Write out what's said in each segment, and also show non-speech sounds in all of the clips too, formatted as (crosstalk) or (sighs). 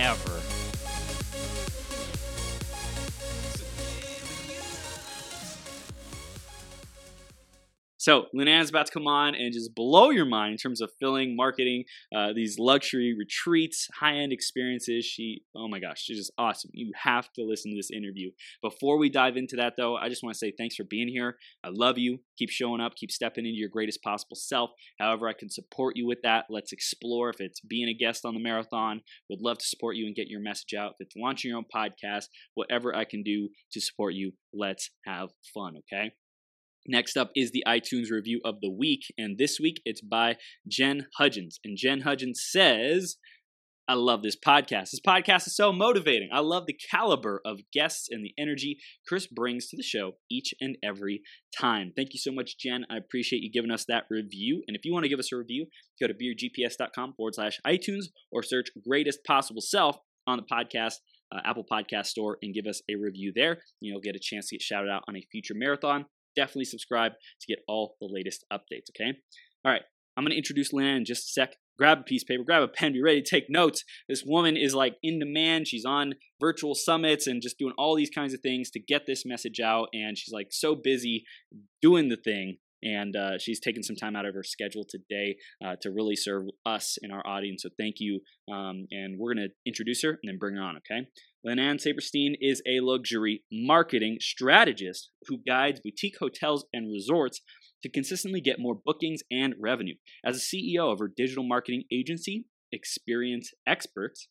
ever. So Lynann's about to come on and just blow your mind in terms of filling, marketing, uh, these luxury retreats, high-end experiences. She, oh my gosh, she's just awesome. You have to listen to this interview. Before we dive into that, though, I just want to say thanks for being here. I love you. Keep showing up. Keep stepping into your greatest possible self. However, I can support you with that. Let's explore. If it's being a guest on the marathon, would love to support you and get your message out. If it's launching your own podcast, whatever I can do to support you, let's have fun. Okay. Next up is the iTunes review of the week, and this week it's by Jen Hudgens. And Jen Hudgens says, I love this podcast. This podcast is so motivating. I love the caliber of guests and the energy Chris brings to the show each and every time. Thank you so much, Jen. I appreciate you giving us that review. And if you want to give us a review, go to beergps.com forward slash iTunes or search Greatest Possible Self on the podcast uh, Apple Podcast Store and give us a review there. You'll get a chance to get shouted out on a future marathon definitely subscribe to get all the latest updates, okay? All right, I'm to introduce Lynn in just a sec. Grab a piece of paper, grab a pen, be ready to take notes. This woman is like in demand. She's on virtual summits and just doing all these kinds of things to get this message out. And she's like so busy doing the thing and uh, she's taken some time out of her schedule today uh, to really serve us and our audience. So thank you. Um, and we're going to introduce her and then bring her on, okay? Lynann Saperstein is a luxury marketing strategist who guides boutique hotels and resorts to consistently get more bookings and revenue. As a CEO of her digital marketing agency, Experience Experts,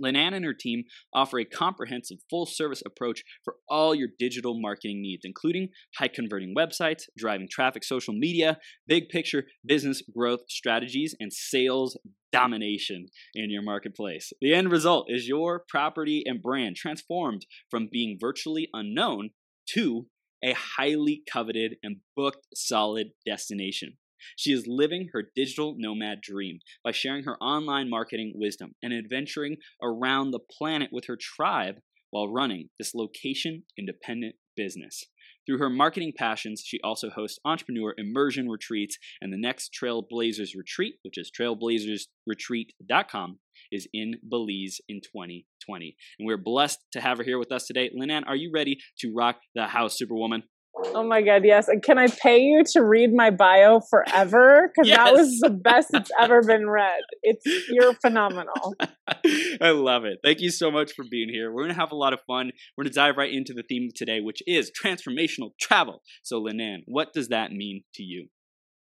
Lynann and her team offer a comprehensive full service approach for all your digital marketing needs, including high converting websites, driving traffic, social media, big picture business growth strategies, and sales domination in your marketplace. The end result is your property and brand transformed from being virtually unknown to a highly coveted and booked solid destination. She is living her digital nomad dream by sharing her online marketing wisdom and adventuring around the planet with her tribe while running this location independent business. Through her marketing passions, she also hosts entrepreneur immersion retreats, and the next Trailblazers retreat, which is trailblazersretreat.com, is in Belize in 2020. And we're blessed to have her here with us today. Lynann, are you ready to rock the house, Superwoman? Oh my god, yes. And can I pay you to read my bio forever? Because yes. that was the best it's ever been read. It's you're phenomenal. (laughs) I love it. Thank you so much for being here. We're gonna have a lot of fun. We're gonna dive right into the theme today, which is transformational travel. So, Lynann, what does that mean to you?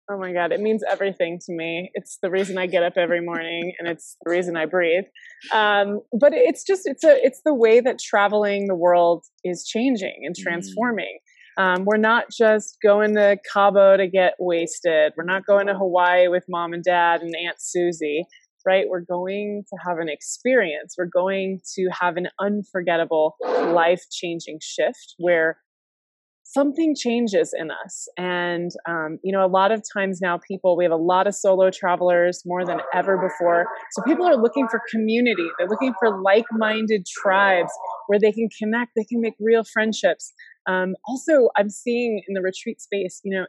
Oh my God, it means everything to me. It's the reason I get up every morning and it's the reason I breathe. Um, but it's just, it's a, it's the way that traveling the world is changing and mm. transforming. Mm. Um, we're not just going to Cabo to get wasted. We're not going to Hawaii with mom and dad and Aunt Susie, right? We're going to have an experience. We're going to have an unforgettable, life changing shift where something changes in us. And, um, you know, a lot of times now, people, we have a lot of solo travelers more than ever before. So people are looking for community, they're looking for like minded tribes where they can connect, they can make real friendships. Um, also, I'm seeing in the retreat space, you know,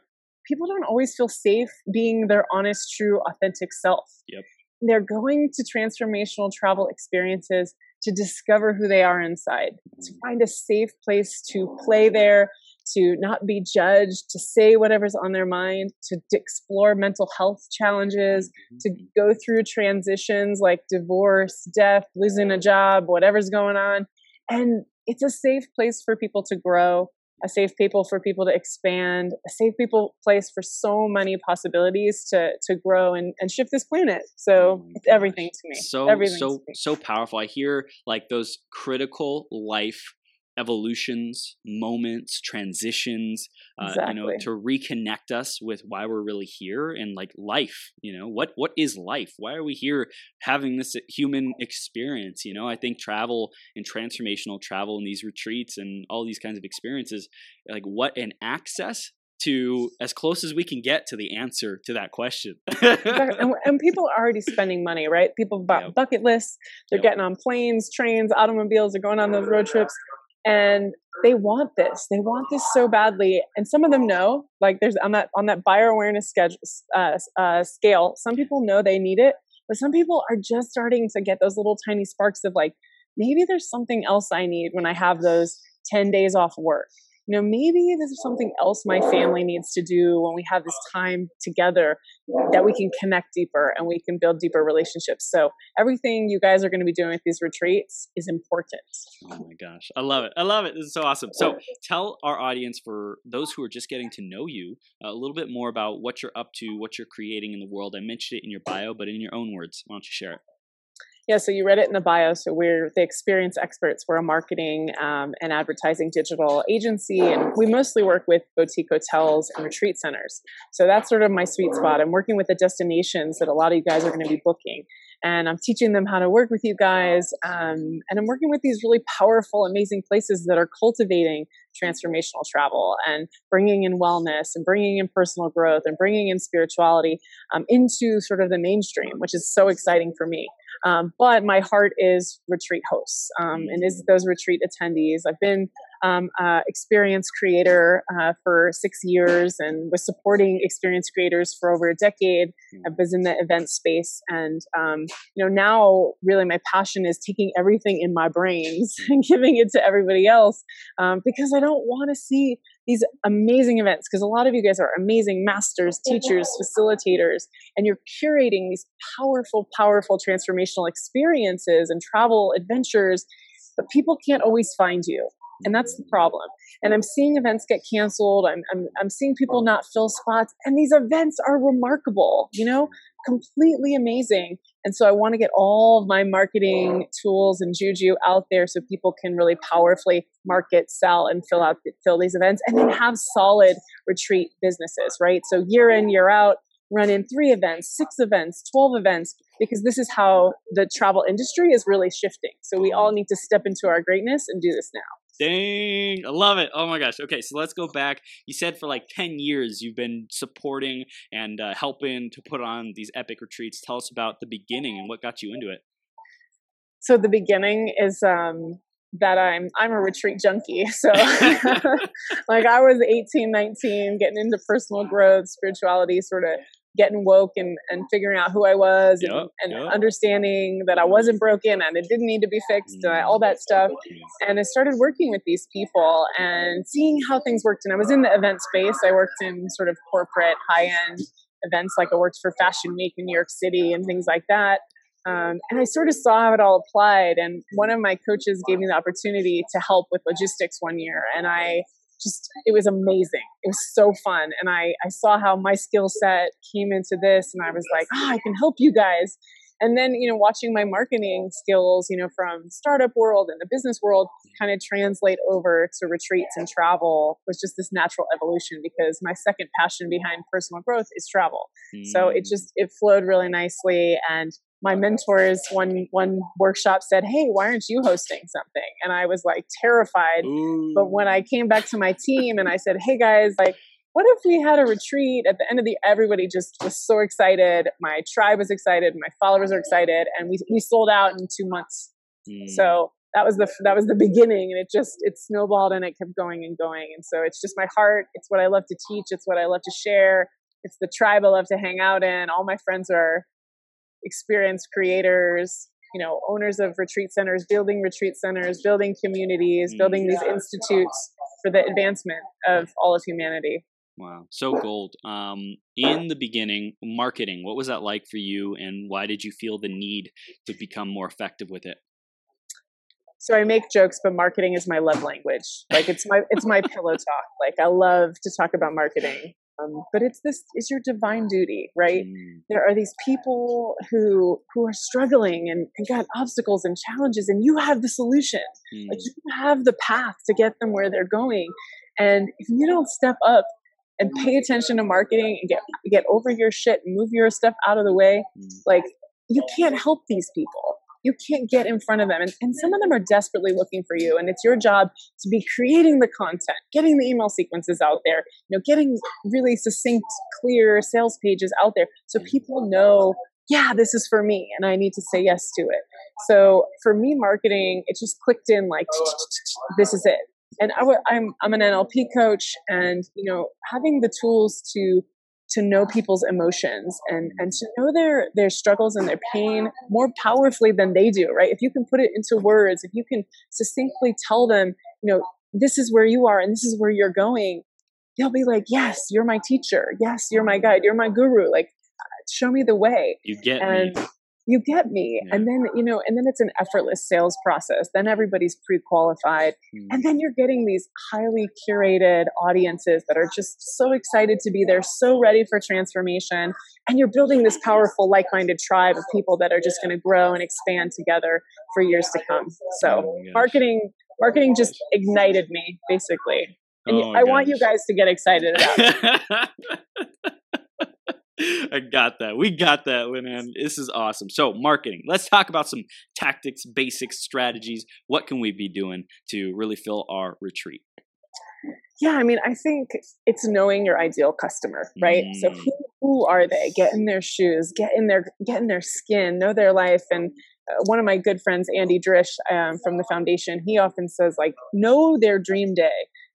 people don't always feel safe being their honest, true, authentic self. Yep. They're going to transformational travel experiences to discover who they are inside, to mm. find a safe place to play there, to not be judged, to say whatever's on their mind, to explore mental health challenges, mm-hmm. to go through transitions like divorce, death, losing a job, whatever's going on. And it's a safe place for people to grow, a safe people for people to expand, a safe people place for so many possibilities to to grow and, and shift this planet. So oh it's everything to me. So everything so so powerful. I hear like those critical life evolutions, moments, transitions, uh, exactly. you know, to reconnect us with why we're really here and like life. You know, what what is life? Why are we here having this human experience? You know, I think travel and transformational travel and these retreats and all these kinds of experiences, like what an access to as close as we can get to the answer to that question. and, and, people are already spending money, right? People bought yep. bucket lists. They're yep. getting on planes, trains, automobiles. They're going on those road trips, and they want this. They want this so badly. And some of them know, like there's on that on that buyer awareness schedule, uh, uh, scale. Some people know they need it, but some people are just starting to get those little tiny sparks of like, maybe there's something else I need when I have those 10 days off work you know, maybe this is something else my family needs to do when we have this time together that we can connect deeper and we can build deeper relationships. So everything you guys are going to be doing with these retreats is important. Oh my gosh. I love it. I love it. This is so awesome. So tell our audience for those who are just getting to know you a little bit more about what you're up to, what you're creating in the world. I mentioned it in your bio, but in your own words, why don't you share it? Yeah, so you read it in the bio. So we're the experience experts. We're a marketing um, and advertising digital agency, and we mostly work with boutique hotels and retreat centers. So that's sort of my sweet spot. I'm working with the destinations that a lot of you guys are going to be booking, and I'm teaching them how to work with you guys. Um, and I'm working with these really powerful, amazing places that are cultivating transformational travel and bringing in wellness and bringing in personal growth and bringing in spirituality um, into sort of the mainstream, which is so exciting for me. Um, but my heart is retreat hosts um, and is those retreat attendees. I've been um, uh, experience creator uh, for six years and was supporting experience creators for over a decade. Hmm. I was in the event space, and um, you know now really my passion is taking everything in my brains and (laughs) giving it to everybody else um, because I don't want to see these amazing events because a lot of you guys are amazing masters, teachers, facilitators, and you're curating these powerful, powerful transformational experiences and travel adventures, but people can't always find you. And that's the problem. And I'm seeing events get canceled. I'm, I'm, I'm seeing people not fill spots. And these events are remarkable, you know, completely amazing. And so I want to get all my marketing tools and juju out there so people can really powerfully market, sell, and fill out fill these events and then have solid retreat businesses, right? So year in, year out, run in three events, six events, 12 events, because this is how the travel industry is really shifting. So we all need to step into our greatness and do this now. Dang, I love it. Oh my gosh. Okay, so let's go back. You said for like 10 years you've been supporting and uh, helping to put on these epic retreats. Tell us about the beginning and what got you into it. So the beginning is um that I'm I'm a retreat junkie. (laughs) So (laughs) like I was 18, 19 getting into personal growth, spirituality, sort of getting woke and, and figuring out who I was yep, and, and yep. understanding that I wasn't broken and it didn't need to be fixed and all that stuff. And I started working with these people and seeing how things worked. And I was in the event space. I worked in sort of corporate high end events, like I worked for Fashion Week in New York City and things like that. Um, and I sort of saw how it all applied. And one of my coaches gave me the opportunity to help with logistics one year. And I just it was amazing. It was so fun, and I I saw how my skill set came into this, and I was like, oh, I can help you guys. And then you know, watching my marketing skills, you know, from startup world and the business world, kind of translate over to retreats and travel was just this natural evolution because my second passion behind personal growth is travel. Mm. So it mm. just it flowed really nicely, and my mentors one one workshop said hey why aren't you hosting something? And i was like terrified. Ooh. but when i came back to my team and i said hey guys like what if we had a retreat? At the end of the everybody just was so excited. My tribe was excited. My followers are excited. And we, we sold out in two months. Mm. so that was the that was the beginning. And it just it snowballed and it kept going and going. And so it's just my heart. It's what i love to teach. It's what i love to share. It's the tribe i love to hang out in. All my friends are experienced creators, you know, owners of retreat centers, building retreat centers, building communities, building these institutes for the advancement of all of humanity. Wow, so gold. Um, in the beginning, marketing, what was that like for you, and why did you feel the need to become more effective with it? So I make jokes, but marketing is my love language. Like it's my it's my (laughs) pillow talk. Like I love to talk about marketing. Um, but it's this is your divine duty, right? Mm. There are these people who who are struggling and, and got obstacles and challenges, and you have the solution. Mm. Like you have the path to get them where they're going. And if you don't step up and pay attention to marketing and get get over your shit and move your stuff out of the way, Mm. like you can't help these people. You can't get in front of them. And, and some of them are desperately looking for you. And it's your job to be creating the content, getting the email sequences out there, you know, getting really succinct, clear sales pages out there so mm-hmm. people know, yeah, this is for me and I need to say yes to it. So for me, marketing, it just clicked in like, this is it. And I w- I'm, I'm an NLP coach and, you know, having the tools to to know people's emotions and and to know their their struggles and their pain more powerfully than they do right? If you can put it into words if you can succinctly tell them you know this is where you are and this is where you're going they'll be like yes you're my teacher. Yes you're my guide. You're my guru. Like uh, show me the way. You get and me. You get me. Yeah. and then you know and then it's an effortless sales process. Then everybody's pre-qualified. Mm. and then you're getting these highly curated audiences that are just so excited to be there so ready for transformation. And you're building this powerful like-minded tribe of people that are just going to grow and expand together for years to come. So Oh marketing marketing just ignited me basically. And Oh i want you guys to get excited about it (laughs) I got that. We got that, Lynann. This is awesome. So, marketing. Let's talk about some tactics, basics, strategies. What can we be doing to really fill our retreat? Yeah, I mean, I think it's knowing your ideal customer, right? So Mm. who, who are they? Get in their shoes, get in their get in their skin, know their life. And one of my good friends, Andy Drish um, from the foundation, he often says like, know their dream day,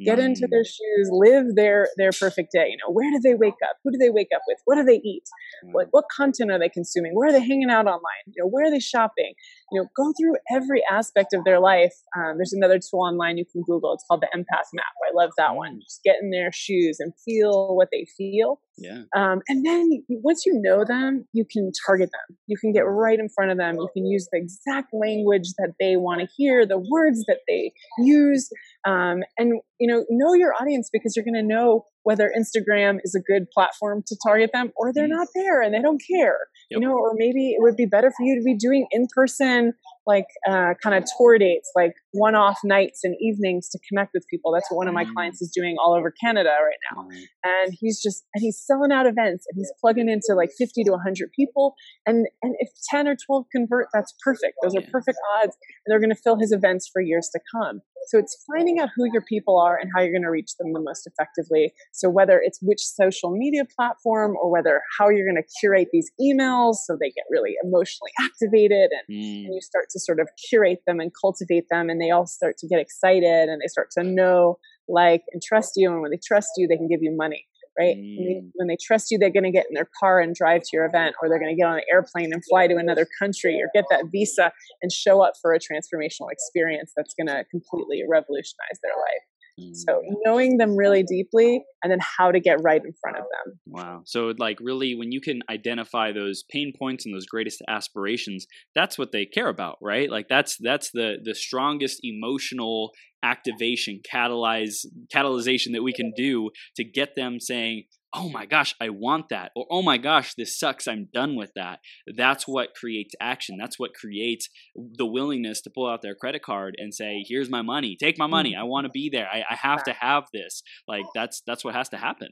get into Mm. their shoes, live their their perfect day. You know, where do they wake up? Who do they wake up with? What do they eat? Mm. Like, what content are they consuming? Where are they hanging out online? You know, where are they shopping? You know, go through every aspect of their life. Um, there's another tool online you can Google. It's called the Empath Map. I love that one. Mm. Just get in their shoes and feel what they feel. Yeah. Um, and then once you know them, you can target them. You can get right in front of them. You can use the exact language that they want to hear, the words that they use, um, and you know know your audience because you're going to know whether Instagram is a good platform to target them or they're Mm. not there and they don't care. Yep. You know, or maybe it would be better for you to be doing in person like uh, kind of tour dates, like one off nights and evenings to connect with people. That's what one of my Mm. clients is doing all over Canada right now. And he's just and he's selling out events and he's plugging into like 50 to 100 people. And and if 10 or 12 convert that's perfect. Those are perfect odds and they're going to fill his events for years to come. So it's finding out who your people are and how you're going to reach them the most effectively. So whether it's which social media platform or whether how you're going to curate these emails so they get really emotionally activated and Mm. and you start to sort of curate them and cultivate them and they all start to get excited and they start to know like and trust you and when they trust you they can give you money right when, they, Mm. when they trust you they're going to get in their car and drive to your event or they're going to get on an airplane and fly to another country or get that visa and show up for a transformational experience that's going to completely revolutionize their life Mm. Mm. so knowing them really deeply and then how to get right in front of them Wow. So like really when you can identify those pain points and those greatest aspirations, that's what they care about, right? Like that's that's the the strongest emotional activation, catalyze catalyzation that we can do to get them saying, "Oh my gosh, I want that." Or "Oh my gosh, this sucks. I'm done with that." That's what creates action. That's what creates the willingness to pull out their credit card and say, "Here's my money. Take my money. Mm. I want to be there. I, I have to have this." Like that's that's what has to happen.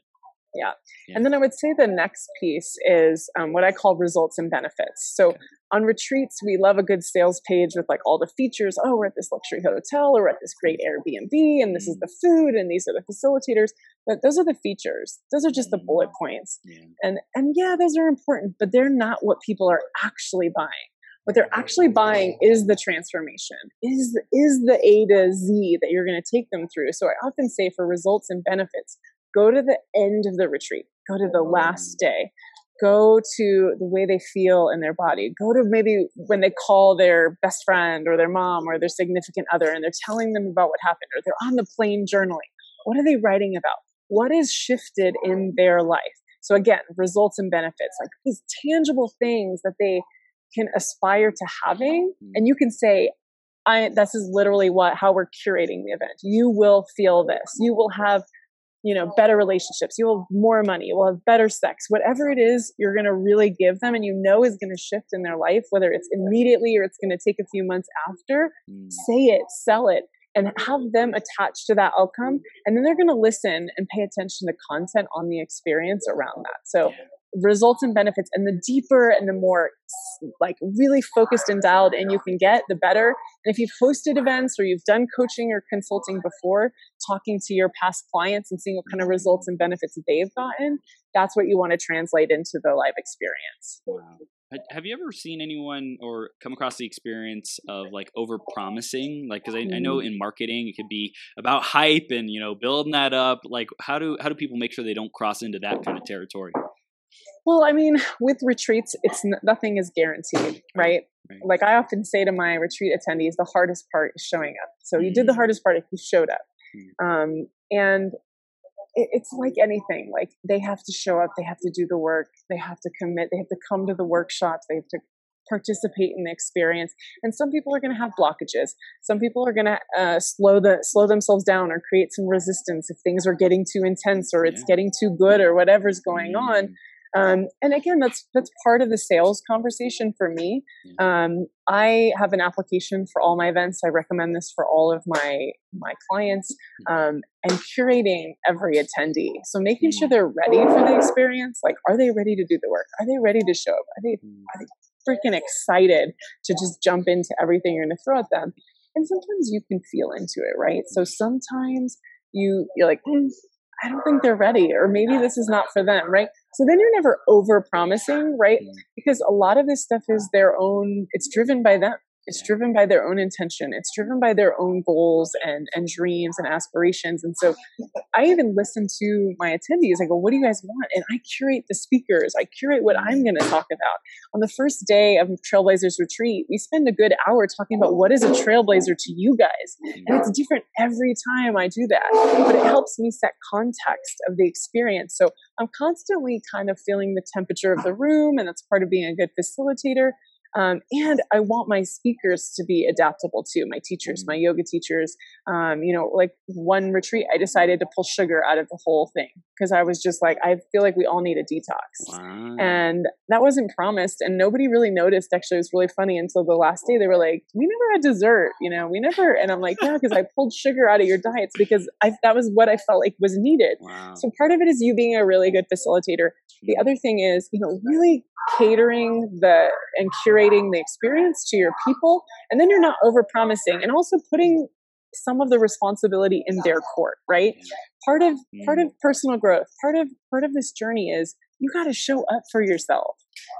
Yeah. Yeah. And then I would say the next piece is um, what I call results and benefits. So Okay. on retreats, we love a good sales page with like all the features. Oh, we're at this luxury hotel or we're at this great Airbnb and this is Mm. the food and these are the facilitators. But those are the features. Those are just the bullet Mm. points. Yeah. And and yeah, those are important, but they're not what people are actually buying. What they're actually buying is the transformation, is is the A to Z that you're going to take them through. So I often say for results and benefits, go to the end of the retreat, go to the oh. last day, go to the way they feel in their body, go to maybe when they call their best friend or their mom or their significant other and they're telling them about what happened or they're on the plane journaling. What are they writing about? What is shifted in their life? So again, results and benefits, like these tangible things that they can aspire to having. Mm-hmm. And you can say, I, this is literally what, how we're curating the event. You will feel this. You will have you know, better relationships. You'll have more money. You'll have better sex. Whatever it is you're going to really give them and you know is going to shift in their life, whether it's immediately or it's going to take a few months after, mm. say it, sell it, and have them attached to that outcome. And then they're going to listen and pay attention to content on the experience around that. So, results and benefits and the deeper and the more like really focused and dialed in you can get the better. And if you've hosted events or you've done coaching or consulting before talking to your past clients and seeing what kind of results and benefits they've gotten that's what you want to translate into the live experience. Wow. Have you ever seen anyone or come across the experience of like over promising like because I, I, know mm-hmm. in marketing it could be about hype and you know building that up. Like how do how do people make sure they don't cross into that kind of territory well, I mean, with retreats, it's nothing is guaranteed, right? right? Like I often say to my retreat attendees, the hardest part is showing up. So you did the mm. hardest part if you showed up, mm. um, and it, it's like anything. Like they have to show up, they have to do the work, they have to commit, they have to come to the workshops, they have to participate in the experience. And some people are going to have blockages. Some people are going to uh, slow the slow themselves down or create some resistance if things are getting too intense or it's yeah. getting too good or whatever's going mm. on. Um, and again, that's that's part of the sales conversation for me. Um, I have an application for all my events. I recommend this for all of my my clients, um, and curating every attendee. So making sure they're ready for the experience. Like, are they ready to do the work? Are they ready to show up? Are they are they freaking excited to just jump into everything you're going to throw at them? And sometimes you can feel into it, right? So sometimes you you're like. Mm, I don't think they're ready, or maybe this is not for them, right? So then you're never over promising, right? Mm. Because a lot of this stuff is their own, it's driven by them. It's driven by their own intention. It's driven by their own goals and, and dreams and aspirations. And so I even listen to my attendees. I go, what do you guys want? And I curate the speakers. I curate what I'm going to mm. talk about. On the first day of Trailblazers Retreat, we spend a good hour talking about what is a trailblazer to you guys. And it's different every time I do that. But it helps me set context of the experience. So I'm constantly kind of feeling the temperature of the room, and that's part of being a good facilitator. Um, and I want my speakers to be adaptable too. My teachers, my mm. yoga teachers. Um, you know, like one retreat, I decided to pull sugar out of the whole thing because I was just like, I feel like we all need a detox. Wow. And that wasn't promised, and nobody really noticed. Actually, it was really funny until the last day. They were like, "We never had dessert, you know, we never." And I'm like, "Yeah, because I pulled sugar out of your diets because I that was what I felt like was needed." Wow. So part of it is you being a really good facilitator. The other thing is, you know, really catering the and curating the experience to your people and then you're not over promising and also putting some of the responsibility in their court right? Part of part of mm. personal growth part of part of this journey is you got to show up for yourself.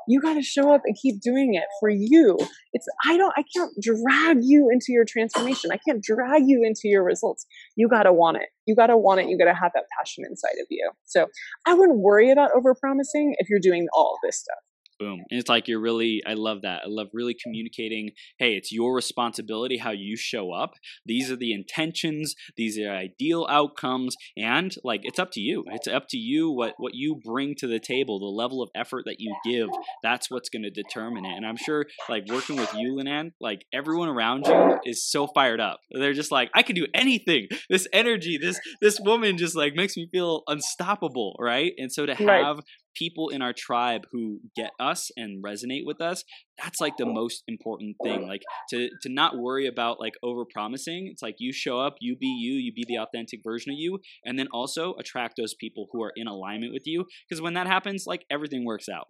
You got to show up and keep doing it for you. It's i don't i can't drag you into your transformation. I can't drag you into your results. You got to want it. You got to want it. You got to have that passion inside of you. So i wouldn't worry about over promising if you're doing all this stuff Boom. And it's like you're really, I love that. I love really communicating hey, it's your responsibility how you show up. These are the intentions, these are ideal outcomes, and like it's up to you. It's up to you what, what you bring to the table, the level of effort that you give. That's what's going to determine it. And I'm sure, like working with you, Lynann, like everyone around you is so fired up. They're just like, I can do anything. This energy, this this woman just like makes me feel unstoppable, right? And so to have right people in our tribe who get us and resonate with us that's like the most important thing like to to not worry about like over promising it's like you show up you be you you be the authentic version of you and then also attract those people who are in alignment with you because when that happens like everything works out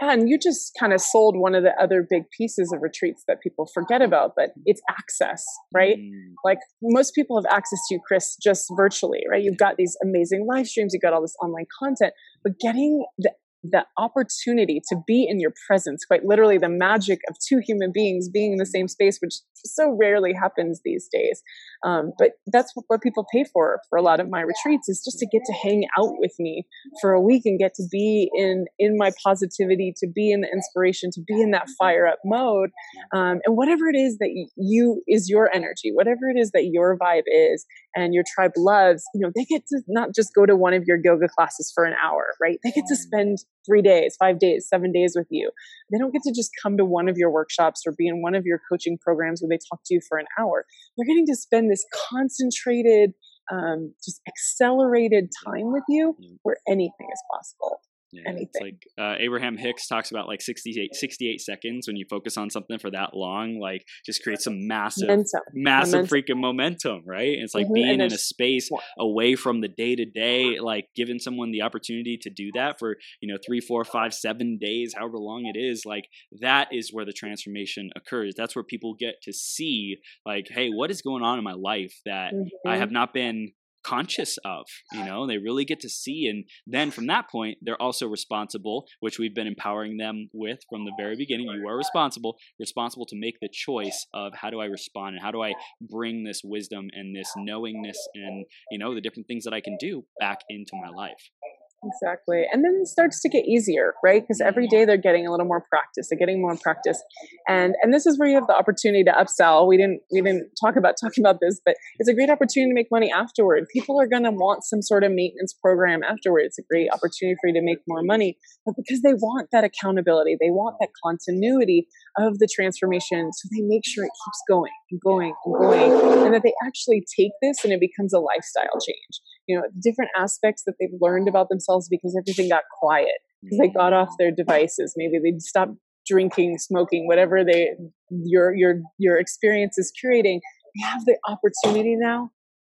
and you just kind of sold one of the other big pieces of retreats that people forget about, but it's access, right? Mm. Like most people have access to you, Chris, just virtually, right? You've got these amazing live streams, you've got all this online content, but getting the the opportunity to be in your presence, quite literally the magic of two human beings being in the same space, which so rarely happens these days. Um, but that's what, people pay for for a lot of my retreats is just to get to hang out with me for a week and get to be in in my positivity, to be in the inspiration, to be in that fire up mode, um, and whatever it is that you is your energy, whatever it is that your vibe is, and your tribe loves, you know, they get to not just go to one of your yoga classes for an hour, right? They get to spend three days, five days, seven days with you. They don't get to just come to one of your workshops or be in one of your coaching programs where they talk to you for an hour. They're getting to spend this concentrated, um, just accelerated time with you where anything is possible. Yeah, anything. It's like uh, Abraham Hicks talks about like 68, 68 seconds when you focus on something for that long, like just creates some massive, Momentum. massive Momentum. freaking momentum, right? And it's like Mhm, being in a space away from the day to day, like giving someone the opportunity to do that for, you know, three, four, five, seven days, however long it is, like that is where the transformation occurs. That's where people get to see, like, hey, what is going on in my life that I Mhm. have not been conscious of you know they really get to see and then from that point they're also responsible which we've been empowering them with from the very beginning. You are responsible responsible to make the choice of how do i respond and how do i bring this wisdom and this knowingness and you know the different things that i can do back into my life Exactly. And then it starts to get easier, right? Because every day they're getting a little more practice. They're getting more practice. And and this is where you have the opportunity to upsell. We didn't we didn't talk about (laughs) talking about this, but it's a great opportunity to make money afterward. People are gonna want some sort of maintenance program afterward. It's a great opportunity for you to make more money. But because they want that accountability, they want that continuity of the transformation. So they make sure it keeps going and going and going. And that they actually take this and it becomes a lifestyle change you know different aspects that they've learned about themselves because everything got quiet. Because they got off their devices. Maybe they stopped drinking smoking whatever they your your your experience is curating. They have the opportunity now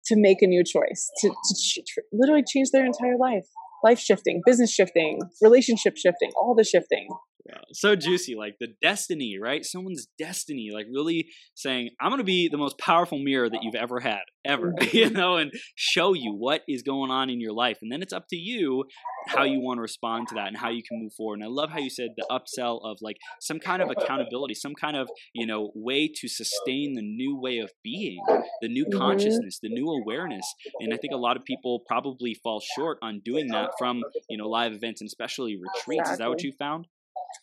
to make a new choice to, to ch- literally change their entire life. Life shifting business shifting relationship shifting all the shifting Yeah, so juicy, like the destiny, right? Someone's destiny, like really saying, "I'm going to be the most powerful mirror that you've ever had, ever," (laughs) you know, and show you what is going on in your life, and then it's up to you how you want to respond to that and how you can move forward. And I love how you said the upsell of like some kind of accountability, some kind of you know way to sustain the new way of being, the new Mhm. consciousness, the new awareness. And I think a lot of people probably fall short on doing that from you know live events and especially retreats. Is that what you found?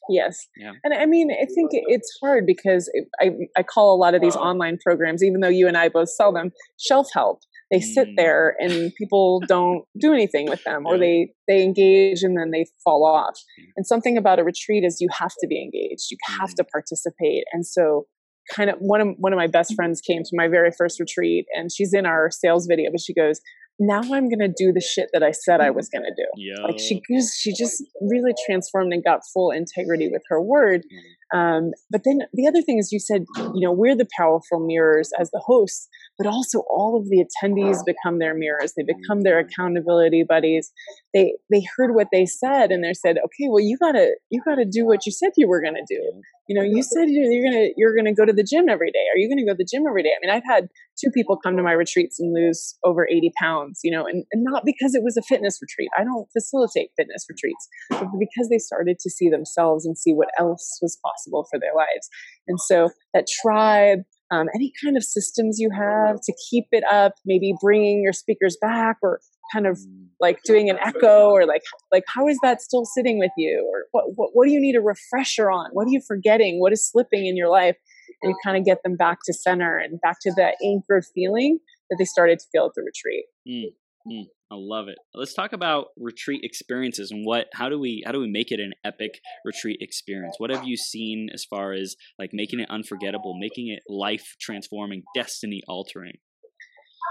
Yes. Yeah. And I mean, I think it's hard because it, I, I call a lot of these online programs, even though you and I both sell them, shelf help. They sit Mm. there and people don't do anything with them or they, they engage and then they fall off. And something about a retreat is you have to be engaged. You have Mm. to participate. And so kind of one of one of my best friends came to my very first retreat and she's in our sales video, but she goes, now I'm going to do the shit that I said I was going to do. Yeah. like she just she just really transformed and got full integrity with her word mm. Um, but then the other thing is you said you know we're the powerful mirrors as the hosts but also all of the attendees become their mirrors. They become their accountability buddies. They they heard what they said and they said okay well you gotta you gotta do what you said you were gonna do. You know you said you're, gonna you're gonna go to the gym every day. Are you gonna go to the gym every day? I mean i've had two people come to my retreats and lose over 80 pounds you know and, and not because it was a fitness retreat. I don't facilitate fitness retreats but because they started to see themselves and see what else was possible for their lives. And so that tribe um, any kind of systems you have to keep it up maybe bringing your speakers back or kind of Mm. like doing an echo or like like how is that still sitting with you? Or what what, what do you need a refresher on? What are you forgetting? What is slipping in your life? And you kind of get them back to center and back to that anchored feeling that they started to feel at the retreat. Mm, mm, I love it. Let's talk about retreat experiences and what how do we how do we make it an epic retreat experience? What have you seen as far as like making it unforgettable, making it life transforming, destiny altering?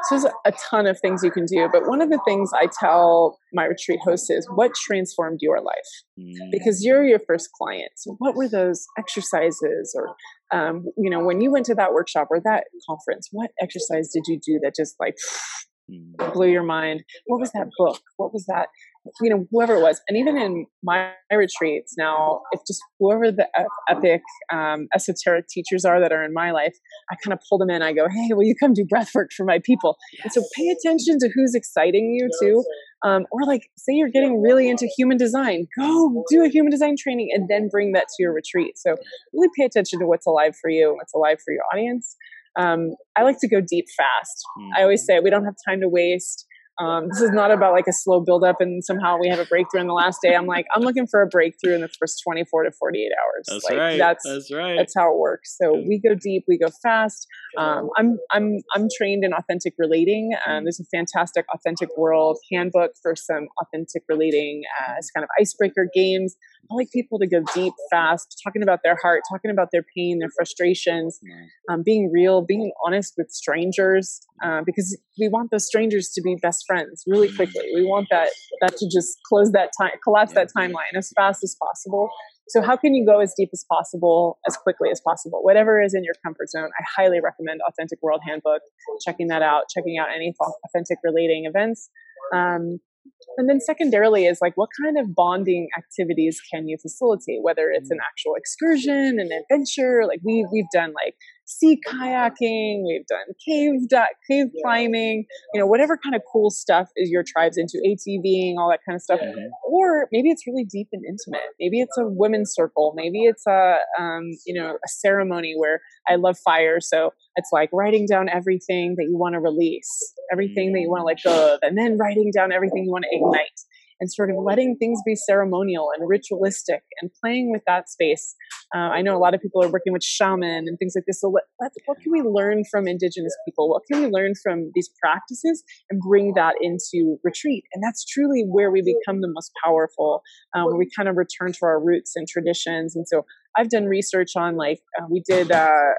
so there's a ton of things you can do but one of the things i tell my retreat hosts is what transformed your life Mm, because you're your first client. So, what were those exercises, or um, you know, when you went to that workshop or that conference, what exercise did you do that just like blew your mind? What was that book? What was that? You know, whoever it was, and even in my retreats now, if just whoever the epic um, esoteric teachers are that are in my life, I kind of pull them in. I go, "Hey, will you come do breath work for my people?" And so, pay attention to who's exciting you too. Um, or like, say you're getting really into human design, go do a human design training and then bring that to your retreat. So really pay attention to what's alive for you, what's alive for your audience. Um, I like to go deep fast. mm. I always say we don't have time to waste. Um, this is not about like a slow buildup and somehow we have a breakthrough in the last day. I'm like, I'm looking for a breakthrough in the first 24 to 48 hours. That's like, right. That's That's right. that's how it works. So we go deep, we go fast. Um, I'm I'm I'm trained in authentic relating. Um, there's a fantastic authentic world handbook for some authentic relating uh, as kind of icebreaker games. I like people to go deep, fast, talking about their heart, talking about their pain, their frustrations, um, being real, being honest with strangers, uh, because we want those strangers to be best friends really mm. quickly. We want that that to just close that time, collapse that timeline as fast as possible. So how can you go as deep as possible, as quickly as possible? Whatever is in your comfort zone, I highly recommend Authentic World Handbook. Checking that out, checking out any authentic relating events. Um, and then secondarily is like what kind of bonding activities can you facilitate whether it's an mm. actual excursion an adventure like we we've done like sea kayaking we've done cave cave climbing you know whatever kind of cool stuff is your tribes into atving all that kind of stuff or maybe it's really deep and intimate. Maybe it's a women's circle. Maybe it's a um, you know a ceremony where i love fire so it's like writing down everything that you want to release. Everything that you want to let go of and then writing down everything you want to ignite and sort of letting things be ceremonial and ritualistic and playing with that space. Uh, I know a lot of people are working with shaman and things like this. So, what, can we learn from Indigenous people? What can we learn from these practices and bring that into retreat? And that's truly where we become the most powerful, um, where we kind of return to our roots and traditions. And so, I've done research on like uh, we did uh,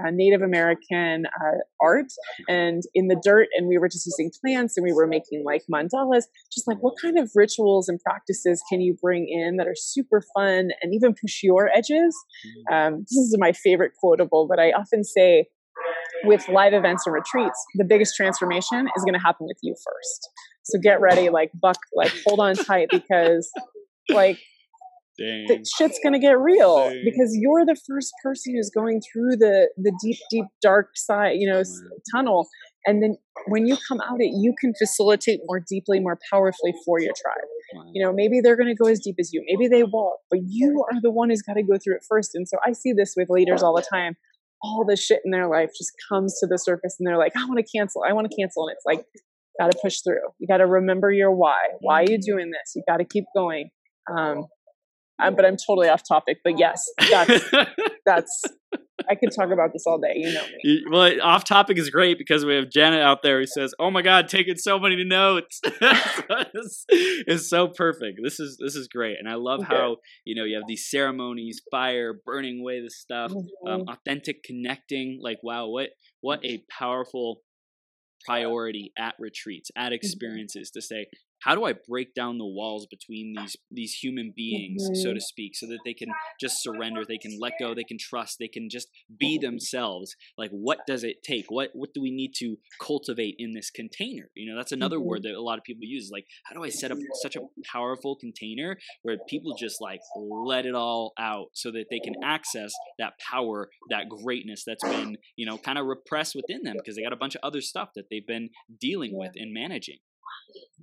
uh, Native American uh, art and in the dirt, and we were just using plants and we were making like mandalas. Just like what kind of rituals and practices can you bring in that are super fun and even push your edges? Mm-hmm. Um, this is my favorite quotable, but I often say with live events and retreats, the biggest transformation is going to happen with you first. So get ready, like buck, like hold on tight because like Dang. the shit's gonna get real Dang. because you're the first person who's going through the the deep, deep, dark side, you know, tunnel. And then when you come out it, you can facilitate more deeply, more powerfully for your tribe. Wow. You know, maybe they're going to go as deep as you, maybe they won't, but you are the one who's got to go through it first. And so I see this with leaders all the time. All the shit in their life just comes to the surface, and they're like, "I want to cancel. I want to cancel." And it's like, got to push through. You got to remember your why. Why are you mm-hmm. doing this? You got to keep going. Um, um, but I'm totally off topic. But yes, that's (laughs) that's. I could talk about this all day. You know me. Well, off topic is great because we have Janet out there who says, "Oh my God, taking so many notes." (laughs) it's, it's, so perfect. This is this is great, and I love okay. how you know you have these ceremonies, fire, burning away the stuff, um, mm-hmm. um, authentic connecting. Like, wow, what what a powerful priority at retreats, at mm-hmm. experiences to say, how do I break down the walls between these these human beings, mm-hmm. so to speak, so that they can just surrender, they can let go, they can trust, they can just be themselves. Like what does it take? What what do we need to cultivate in this container? You know, that's another mm-hmm. word that a lot of people use. Like, how do I set up such a powerful container where people just like let it all out so that they can access that power, that greatness that's been, you know, kind of repressed within them because they got a bunch of other stuff that they've been dealing with and managing.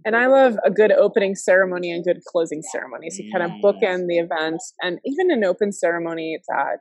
And I love a good opening ceremony and good closing ceremony. So kind of bookend the event and even an open ceremony that